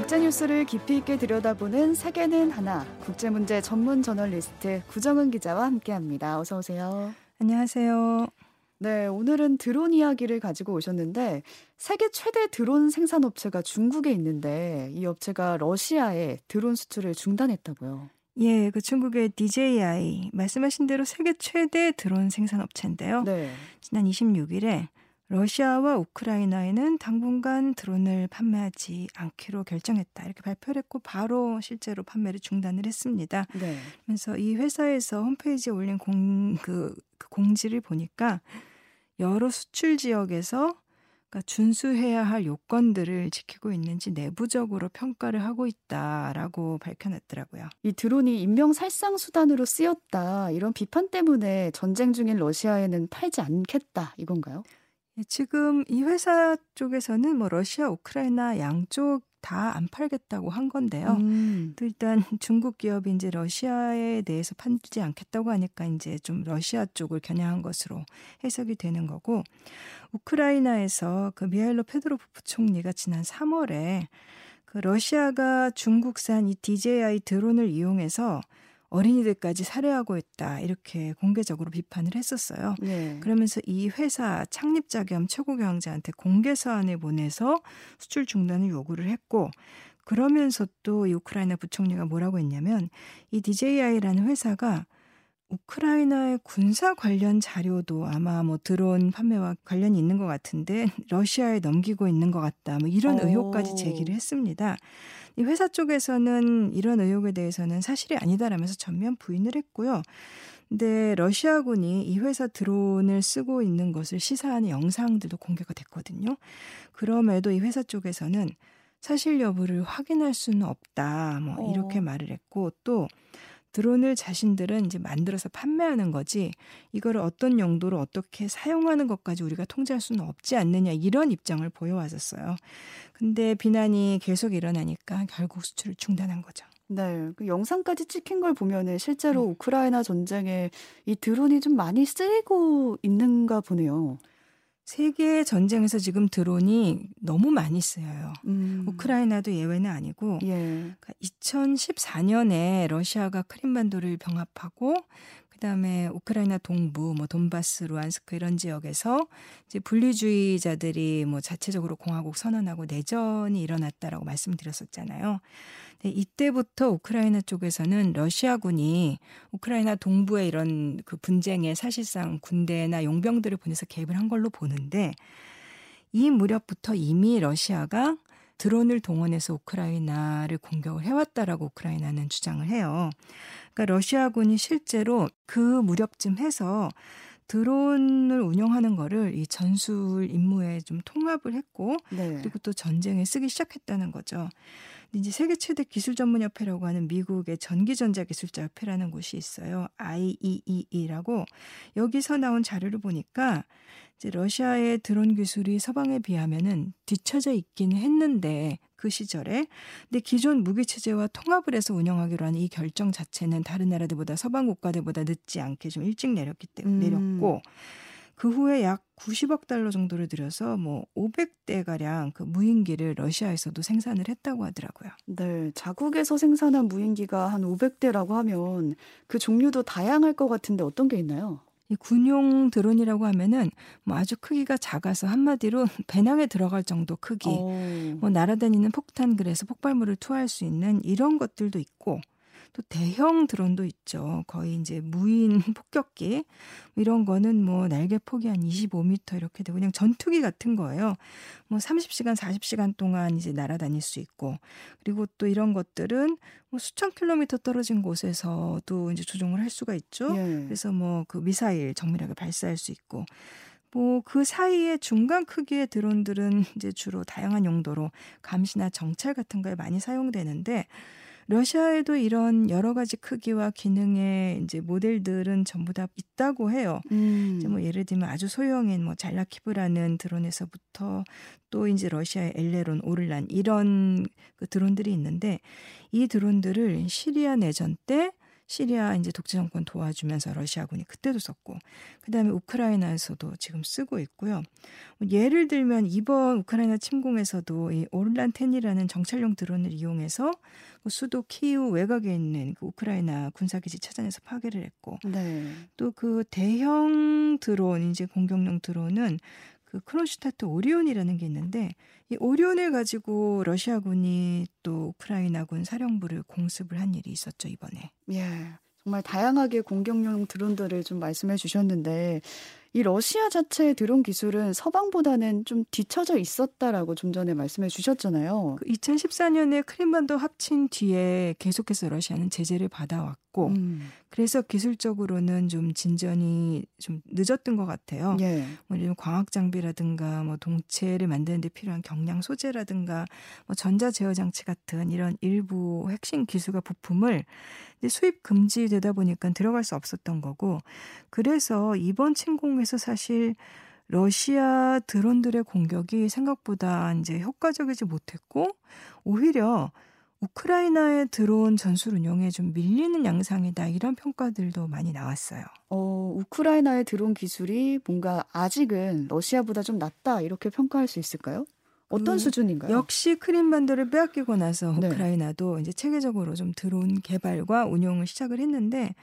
국제 뉴스를 깊이 있게 들여다보는 세계는 하나 국제문제 전문 저널리스트 구정은 기자와 함께합니다. 어서 오세요. 안녕하세요. 네, 오늘은 드론 이야기를 가지고 오셨는데 세계 최대 드론 생산 업체가 중국에 있는데 이 업체가 러시아에 드론 수출을 중단했다고요. 예, 그 중국의 DJI 말씀하신 대로 세계 최대 드론 생산 업체인데요. 네. 지난 26일에 러시아와 우크라이나에는 당분간 드론을 판매하지 않기로 결정했다. 이렇게 발표를 했고 바로 실제로 판매를 중단을 했습니다. 네. 그래서 이 회사에서 홈페이지에 올린 공, 그, 그 공지를 보니까 여러 수출 지역에서 그러니까 준수해야 할 요건들을 지키고 있는지 내부적으로 평가를 하고 있다라고 밝혀냈더라고요. 이 드론이 인명 살상 수단으로 쓰였다 이런 비판 때문에 전쟁 중인 러시아에는 팔지 않겠다 이건가요? 예, 지금 이 회사 쪽에서는 뭐 러시아, 우크라이나 양쪽 다 안 팔겠다고 한 건데요. 음. 또 일단 중국 기업이 이제 러시아에 대해서 판지 않겠다고 하니까 이제 좀 러시아 쪽을 겨냥한 것으로 해석이 되는 거고 우크라이나에서 그 미하일로 페드로프 부총리가 지난 3월에 그 러시아가 중국산 이 DJI 드론을 이용해서 어린이들까지 살해하고 있다 이렇게 공개적으로 비판을 했었어요. 네. 그러면서 이 회사 창립자 겸 최고 경영자한테 공개 서한을 보내서 수출 중단을 요구를 했고 그러면서 또 이 우크라이나 부총리가 뭐라고 했냐면 이 DJI라는 회사가 우크라이나의 군사 관련 자료도 아마 뭐 드론 판매와 관련이 있는 것 같은데 러시아에 넘기고 있는 것 같다. 뭐 이런 오. 의혹까지 제기를 했습니다. 이 회사 쪽에서는 이런 의혹에 대해서는 사실이 아니다라면서 전면 부인을 했고요. 근데 러시아군이 이 회사 드론을 쓰고 있는 것을 시사하는 영상들도 공개가 됐거든요. 그럼에도 이 회사 쪽에서는 사실 여부를 확인할 수는 없다. 뭐 이렇게 어. 말을 했고 또 드론을 자신들은 이제 만들어서 판매하는 거지 이거를 어떤 용도로 어떻게 사용하는 것까지 우리가 통제할 수는 없지 않느냐 이런 입장을 보여왔었어요. 근데 비난이 계속 일어나니까 결국 수출을 중단한 거죠. 네, 그 영상까지 찍힌 걸 보면은 실제로 음. 우크라이나 전쟁에 이 드론이 좀 많이 쓰이고 있는가 보네요. 세계 전쟁에서 지금 드론이 너무 많이 쓰여요. 음. 우크라이나도 예외는 아니고 예. 2014년에 러시아가 크림반도를 병합하고 그다음에 우크라이나 동부 뭐 돈바스, 루안스크 이런 지역에서 이제 분리주의자들이 뭐 자체적으로 공화국 선언하고 내전이 일어났다라고 말씀드렸었잖아요. 근데 이때부터 우크라이나 쪽에서는 러시아군이 우크라이나 동부의 이런 그 분쟁에 사실상 군대나 용병들을 보내서 개입을 한 걸로 보는데 이 무렵부터 이미 러시아가 드론을 동원해서 우크라이나를 공격을 해왔다라고 우크라이나는 주장을 해요. 그러니까 러시아군이 실제로 그 무렵쯤 해서 드론을 운영하는 거를 이 전술 임무에 좀 통합을 했고 네. 그리고 또 전쟁에 쓰기 시작했다는 거죠. 근데 이제 세계 최대 기술 전문 협회라고 하는 미국의 전기 전자 기술자 협회라는 곳이 있어요. IEEE라고 여기서 나온 자료를 보니까 이제 러시아의 드론 기술이 서방에 비하면은 뒤처져 있기는 했는데 그 시절에 근데 기존 무기 체제와 통합을 해서 운영하기로 하는 이 결정 자체는 다른 나라들보다 서방 국가들보다 늦지 않게 좀 일찍 내렸기 때문에 음. 내렸고 그 후에 약 90억 달러 정도를 들여서 뭐 500대 가량 그 무인기를 러시아에서도 생산을 했다고 하더라고요. 네, 자국에서 생산한 무인기가 한 500대라고 하면 그 종류도 다양할 것 같은데 어떤 게 있나요? 이 군용 드론이라고 하면은 뭐 아주 크기가 작아서 한마디로 배낭에 들어갈 정도 크기, 어. 뭐 날아다니는 폭탄 그래서 폭발물을 투하할 수 있는 이런 것들도 있고 또 대형 드론도 있죠. 거의 이제 무인 폭격기 이런 거는 뭐 날개 폭이 한 25m 이렇게 되고 그냥 전투기 같은 거예요. 뭐 30시간, 40시간 동안 이제 날아다닐 수 있고 그리고 또 이런 것들은 뭐 수천 킬로미터 떨어진 곳에서도 이제 조종을 할 수가 있죠. 예. 그래서 뭐 그 미사일 정밀하게 발사할 수 있고 뭐그 사이에 중간 크기의 드론들은 이제 주로 다양한 용도로 감시나 정찰 같은 거에 많이 사용되는데 러시아에도 이런 여러 가지 크기와 기능의 이제 모델들은 전부 다 있다고 해요. 음. 이제 뭐 예를 들면 아주 소형인 뭐 잘라키브라는 드론에서부터 또 이제 러시아의 엘레론, 오를란 이런 그 드론들이 있는데 이 드론들을 시리아 내전 때 시리아 이제 독재 정권 도와주면서 러시아군이 그때도 썼고 그다음에 우크라이나에서도 지금 쓰고 있고요. 뭐 예를 들면 이번 우크라이나 침공에서도 이 오르란텐이라는 정찰용 드론을 이용해서 그 수도 키우 외곽에 있는 그 우크라이나 군사기지 찾아내서 파괴를 했고 네. 또그 대형 드론 이제 공격용 드론은 그 크론슈타트 오리온이라는 게 있는데 이 오리온을 가지고 러시아군이 또 우크라이나군 사령부를 공습을 한 일이 있었죠 이번에. 예. 정말 다양하게 공격용 드론들을 좀 말씀해 주셨는데 이 러시아 자체의 드론 기술은 서방보다는 좀 뒤처져 있었다라고 좀 전에 말씀해 주셨잖아요. 그 2014년에 크림반도 합친 뒤에 계속해서 러시아는 제재를 받아왔고 음. 그래서 기술적으로는 좀 진전이 좀 늦었던 것 같아요. 예. 뭐 광학 장비라든가 뭐 동체를 만드는 데 필요한 경량 소재라든가 뭐 전자 제어 장치 같은 이런 일부 핵심 기술과 부품을 수입 금지되다 보니까 들어갈 수 없었던 거고 그래서 이번 침공 에서 사실 러시아 드론들의 공격이 생각보다 이제 효과적이지 못했고 오히려 우크라이나의 드론 전술 운영에 좀 밀리는 양상이다 이런 평가들도 많이 나왔어요. 어, 우크라이나의 드론 기술이 뭔가 아직은 러시아보다 좀 낫다 이렇게 평가할 수 있을까요? 어떤 그 수준인가요? 역시 크림반도를 빼앗기고 나서 네. 우크라이나도 네. 이제 체계적으로 좀 드론 개발과 운용을 시작을 했는데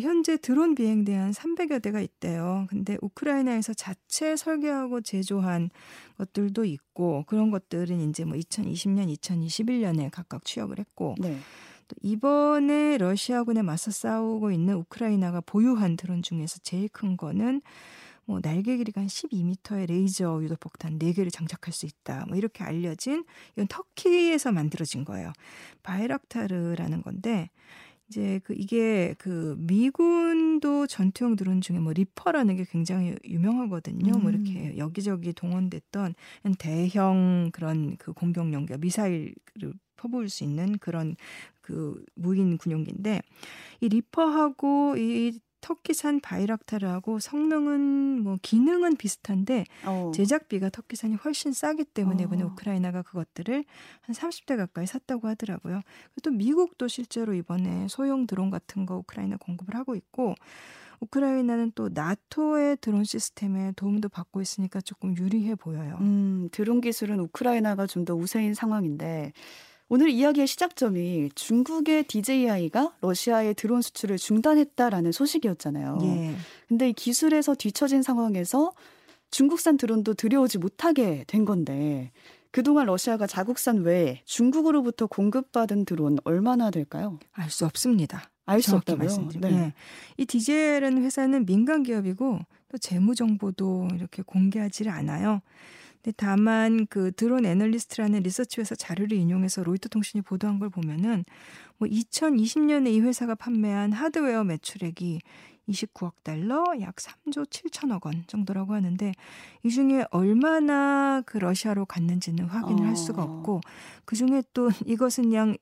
현재 드론 비행대 한 300여 대가 있대요. 근데 우크라이나에서 자체 설계하고 제조한 것들도 있고 그런 것들은 이제 뭐 2020년, 2021년에 각각 취역을 했고 네. 또 이번에 러시아군에 맞서 싸우고 있는 우크라이나가 보유한 드론 중에서 제일 큰 거는 뭐 날개 길이가 한 12m의 레이저 유도 폭탄 4개를 장착할 수 있다. 뭐 이렇게 알려진 이건 터키에서 만들어진 거예요. 바이락타르라는 건데 이제 그 이게 그 미군도 전투용 드론 중에 뭐 리퍼라는 게 굉장히 유명하거든요. 음. 뭐 이렇게 음. 여기저기 동원됐던 대형 그런 그 공격용 미사일을 퍼부을 수 있는 그런 그 무인 군용기인데 이 리퍼하고 이 터키산 바이락타르하고 성능은 뭐 기능은 비슷한데 어. 제작비가 터키산이 훨씬 싸기 때문에 어. 이번에 우크라이나가 그것들을 한 30대 가까이 샀다고 하더라고요. 또 미국도 실제로 이번에 소형 드론 같은 거 우크라이나 공급을 하고 있고 우크라이나는 또 나토의 드론 시스템에 도움도 받고 있으니까 조금 유리해 보여요. 음, 드론 기술은 우크라이나가 좀 더 우세인 상황인데 오늘 이야기의 시작점이 중국의 DJI가 러시아의 드론 수출을 중단했다라는 소식이었잖아요. 예. 근데 이 기술에서 뒤처진 상황에서 중국산 드론도 들여오지 못하게 된 건데 그동안 러시아가 자국산 외에 중국으로부터 공급받은 드론 얼마나 될까요? 알 수 없습니다. 알 수 없다고요? 말씀드리면. 네. 네. 이 DJI라는 회사는 민간 기업이고 또 재무 정보도 이렇게 공개하지를 않아요. 다만 그 드론 애널리스트라는 리서치 회사 자료를 인용해서 로이터 통신이 보도한 걸 보면은 뭐 2020년에 이 회사가 판매한 하드웨어 매출액이 29억 달러, 약 3조 7천억 원 정도라고 하는데 이 중에 얼마나 그 러시아로 갔는지는 확인을 어. 할 수가 어. 없고 그 중에 또 이것은 그냥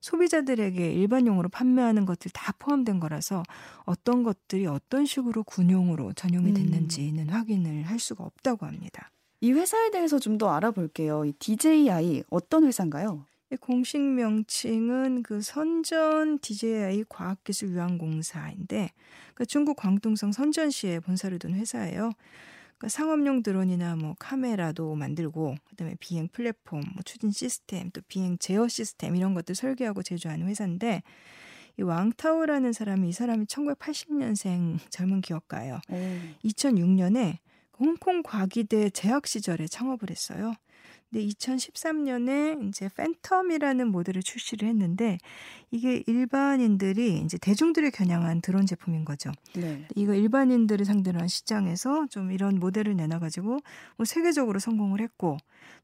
소비자들에게 일반용으로 판매하는 것들 다 포함된 거라서 어떤 것들이 어떤 식으로 군용으로 전용이 음. 됐는지는 음. 확인을 할 수가 없다고 합니다. 이 회사에 대해서 좀 더 알아볼게요. 이 DJI 어떤 회사인가요? 공식 명칭은 그 선전 DJI 과학기술유한공사인데 그 중국 광동성 선전시에 본사를 둔 회사예요. 그 상업용 드론이나 뭐 카메라도 만들고 그다음에 비행 플랫폼, 뭐 추진 시스템, 또 비행 제어 시스템 이런 것들 설계하고 제조하는 회사인데 이 왕타오라는 사람이 이 사람이 1980년생 젊은 기업가예요. 오. 2006년에 홍콩 과기대 재학 시절에 창업을 했어요. 근데 2013년에 이제 팬텀이라는 모델을 출시를 했는데 이게 일반인들이 이제 대중들이 겨냥한 드론 제품인 거죠. 네. 이거 일반인들을 상대로 한 시장에서 좀 이런 모델을 내놔가지고 뭐 세계적으로 성공을 했고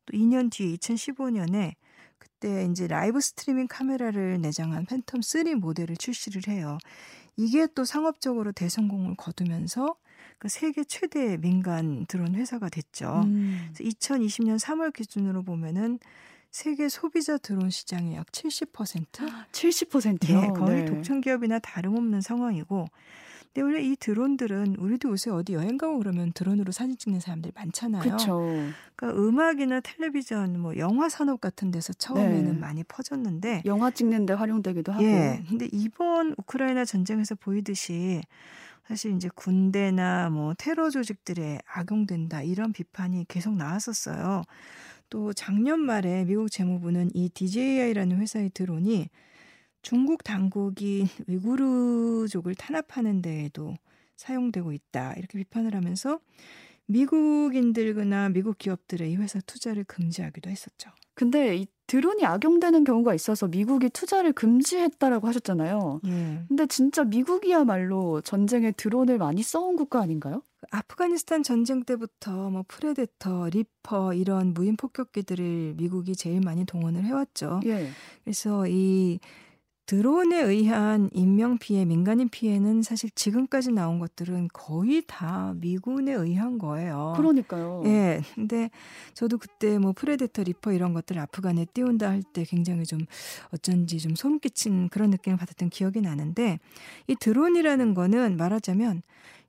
또 2년 뒤에 2015년에 그때 이제 라이브 스트리밍 카메라를 내장한 팬텀 3 모델을 출시를 해요. 이게 또 상업적으로 대성공을 거두면서 그 세계 최대 민간 드론 회사가 됐죠. 음. 2020년 3월 기준으로 보면은 세계 소비자 드론 시장의 약 70%? 70%요? 네, 거의 네. 독점 기업이나 다름없는 상황이고 근데 원래 이 드론들은 우리도 요새 어디 여행 가고 그러면 드론으로 사진 찍는 사람들이 많잖아요. 그렇죠. 그러니까 음악이나 텔레비전, 뭐 영화 산업 같은 데서 처음에는 네. 많이 퍼졌는데 영화 찍는데 활용되기도 하고. 예. 근데 이번 우크라이나 전쟁에서 보이듯이 사실 이제 군대나 뭐 테러 조직들에 악용된다 이런 비판이 계속 나왔었어요. 또 작년 말에 미국 재무부는 이 DJI라는 회사의 드론이 중국 당국이 위구르족을 탄압하는 데에도 사용되고 있다. 이렇게 비판을 하면서 미국인들이나 미국 기업들의 이 회사 투자를 금지하기도 했었죠. 근데 이 드론이 악용되는 경우가 있어서 미국이 투자를 금지했다라고 하셨잖아요. 예. 근데 진짜 미국이야말로 전쟁에 드론을 많이 써온 국가 아닌가요? 아프가니스탄 전쟁 때부터 뭐 프레데터, 리퍼 이런 무인 폭격기들을 미국이 제일 많이 동원을 해왔죠. 예. 그래서 이 드론에 의한 인명 피해, 민간인 피해는 사실 지금까지 나온 것들은 거의 다 미군에 의한 거예요. 그러니까요. 예. 근데 저도 그때 뭐 프레데터 리퍼 이런 것들 아프간에 띄운다 할 때 굉장히 좀 어쩐지 좀 소름 끼친 그런 느낌을 받았던 기억이 나는데 이 드론이라는 거는 말하자면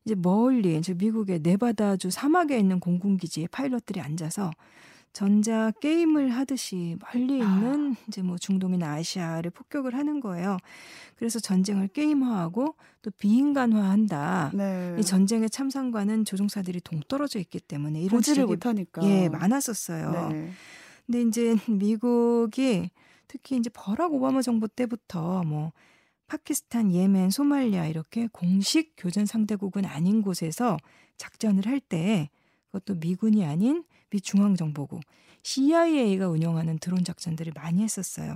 이제 멀리 이제 미국의 네바다주 사막에 있는 공군기지에 파일럿들이 앉아서 전자 게임을 하듯이 멀리 아. 있는 아. 이제 뭐 중동이나 아시아를 폭격을 하는 거예요. 그래서 전쟁을 게임화하고 또 비인간화한다. 네. 이 전쟁의 참상과는 조종사들이 동떨어져 있기 때문에 이런 보지를 못하니까 예 많았었어요. 네. 근데 이제 미국이 특히 이제 버락 오바마 정부 때부터 뭐 파키스탄, 예멘, 소말리아 이렇게 공식 교전 상대국은 아닌 곳에서 작전을 할 때 그것도 미군이 아닌 미 중앙정보국 CIA가 운영하는 드론 작전들을 많이 했었어요.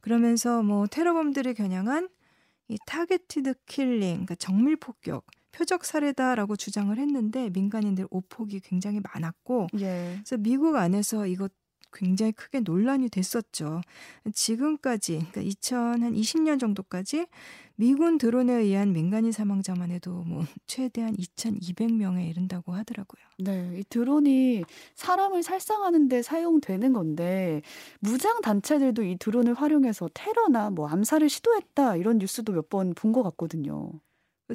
그러면서 뭐 테러범들을 겨냥한 이 targeted killing, 그러니까 정밀 폭격, 표적 살해다라고 주장을 했는데 민간인들 오폭이 굉장히 많았고, 예. 그래서 미국 안에서 이것 굉장히 크게 논란이 됐었죠. 지금까지 그러니까 2020년 정도까지 미군 드론에 의한 민간인 사망자만 해도 뭐 최대한 2,200명에 이른다고 하더라고요. 네, 이 드론이 사람을 살상하는 데 사용되는 건데 무장 단체들도 이 드론을 활용해서 테러나 뭐 암살을 시도했다 이런 뉴스도 몇 번 본 것 같거든요.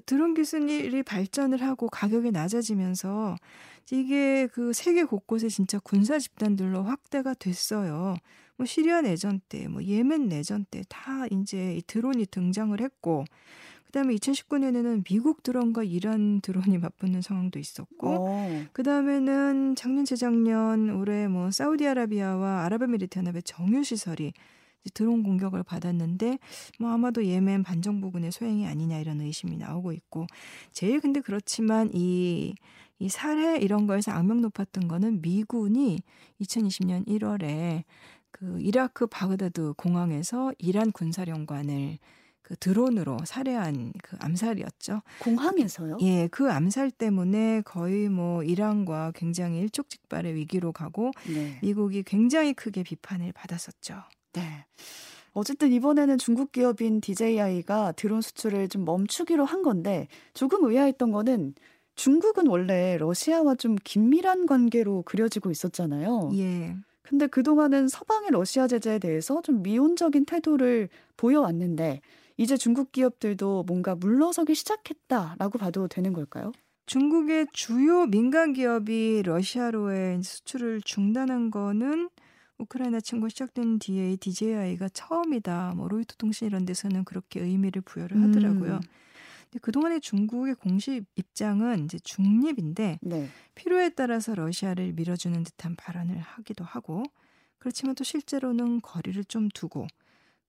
드론 기술이 발전을 하고 가격이 낮아지면서 이게 그 세계 곳곳에 진짜 군사 집단들로 확대가 됐어요. 뭐 시리아 내전 때, 뭐 예멘 내전 때 다 이제 이 드론이 등장을 했고 그다음에 2019년에는 미국 드론과 이란 드론이 맞붙는 상황도 있었고 어. 그다음에는 작년 재작년 올해 뭐 사우디아라비아와 아랍에미리트 연합의 정유 시설이 드론 공격을 받았는데 뭐 아마도 예멘 반정부군의 소행이 아니냐 이런 의심이 나오고 있고 제일 근데 그렇지만 이이 살해 이런 거에서 악명 높았던 거는 미군이 2020년 1월에 그 이라크 바그다드 공항에서 이란 군사령관을 그 드론으로 살해한 그 암살이었죠. 공항에서요? 예, 그 암살 때문에 거의 뭐 이란과 굉장히 일촉즉발의 위기로 가고 네. 미국이 굉장히 크게 비판을 받았었죠. 네. 어쨌든 이번에는 중국 기업인 DJI가 드론 수출을 좀 멈추기로 한 건데 조금 의아했던 거는 중국은 원래 러시아와 좀 긴밀한 관계로 그려지고 있었잖아요. 예. 근데 그동안은 서방의 러시아 제재에 대해서 좀 미온적인 태도를 보여왔는데 이제 중국 기업들도 뭔가 물러서기 시작했다라고 봐도 되는 걸까요? 중국의 주요 민간 기업이 러시아로의 수출을 중단한 거는 우크라이나 침공 시작된 뒤에 DJI가 처음이다. 뭐 로이터 통신 이런 데서는 그렇게 의미를 부여를 하더라고요. 음. 근데 그동안의 중국의 공식 입장은 이제 중립인데 네. 필요에 따라서 러시아를 밀어주는 듯한 발언을 하기도 하고 그렇지만 또 실제로는 거리를 좀 두고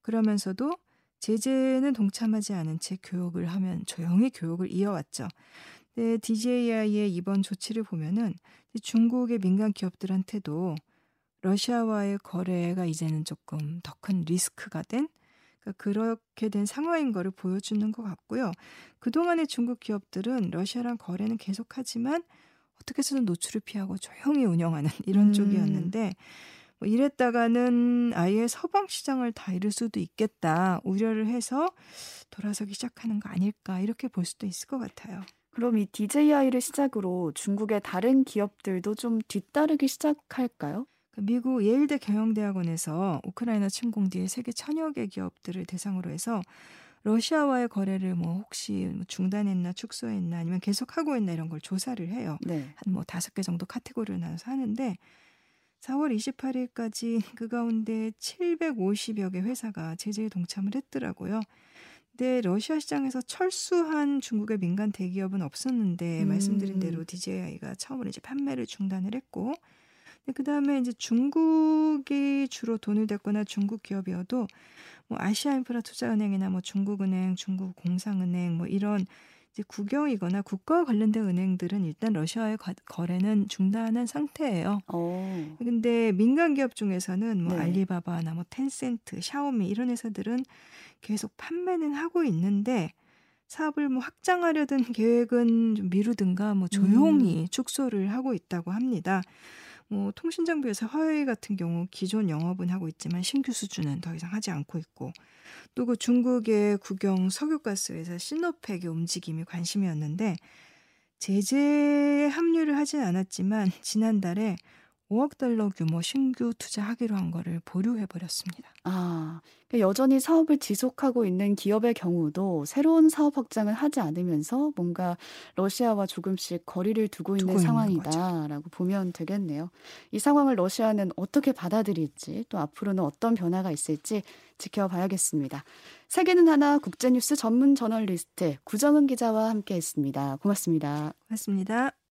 그러면서도 제재는 동참하지 않은 채 교육을 하면 조용히 교육을 이어왔죠. 네, DJI의 이번 조치를 보면은 중국의 민간 기업들한테도 러시아와의 거래가 이제는 조금 더 큰 리스크가 된 그러니까 그렇게 된 상황인 거를 보여주는 것 같고요. 그동안의 중국 기업들은 러시아랑 거래는 계속하지만 어떻게 해서든 노출을 피하고 조용히 운영하는 이런 음. 쪽이었는데 뭐 이랬다가는 아예 서방 시장을 다 잃을 수도 있겠다 우려를 해서 돌아서기 시작하는 거 아닐까 이렇게 볼 수도 있을 것 같아요. 그럼 이 DJI를 시작으로 중국의 다른 기업들도 좀 뒤따르기 시작할까요? 그 미국 예일대 경영대학원에서 우크라이나 침공 뒤에 세계 천여 개 기업들을 대상으로 해서 러시아와의 거래를 뭐 혹시 뭐 중단했나 축소했나 아니면 계속 하고 있나 이런 걸 조사를 해요. 네. 한뭐 다섯 개 정도 카테고리를 나눠서 하는데 4월 28일까지 그 가운데 750여 개 회사가 제재에 동참을 했더라고요. 근데 러시아 시장에서 철수한 중국의 민간 대기업은 없었는데 음. 말씀드린 대로 DJI가 처음으로 이제 판매를 중단을 했고 그 다음에 이제 중국이 주로 돈을 댔거나 중국 기업이어도 뭐 아시아 인프라 투자은행이나 뭐 중국은행, 중국 공상은행 뭐 이런 이제 국영이거나 국가와 관련된 은행들은 일단 러시아의 거래는 중단한 상태예요. 오. 어. 근데 민간 기업 중에서는 뭐 네. 알리바바나 뭐 텐센트, 샤오미 이런 회사들은 계속 판매는 하고 있는데 사업을 뭐 확장하려던 계획은 좀 미루든가 뭐 조용히 음. 축소를 하고 있다고 합니다. 뭐 통신 장비 회사 화웨이 같은 경우 기존 영업은 하고 있지만 신규 수주는 더 이상 하지 않고 있고 또 그 중국의 국영 석유가스 회사 시노팩의 움직임이 관심이었는데 제재 합류를 하진 않았지만 지난달에 5억 달러 규모 신규 투자하기로 한 거를 보류해 버렸습니다. 아, 그러니까 여전히 사업을 지속하고 있는 기업의 경우도 새로운 사업 확장을 하지 않으면서 뭔가 러시아와 조금씩 거리를 두고 있는 상황이다라고 보면 되겠네요. 이 상황을 러시아는 어떻게 받아들일지 또 앞으로는 어떤 변화가 있을지 지켜봐야겠습니다. 세계는 하나 국제뉴스 전문 저널리스트 구정은 기자와 함께했습니다. 고맙습니다. 고맙습니다.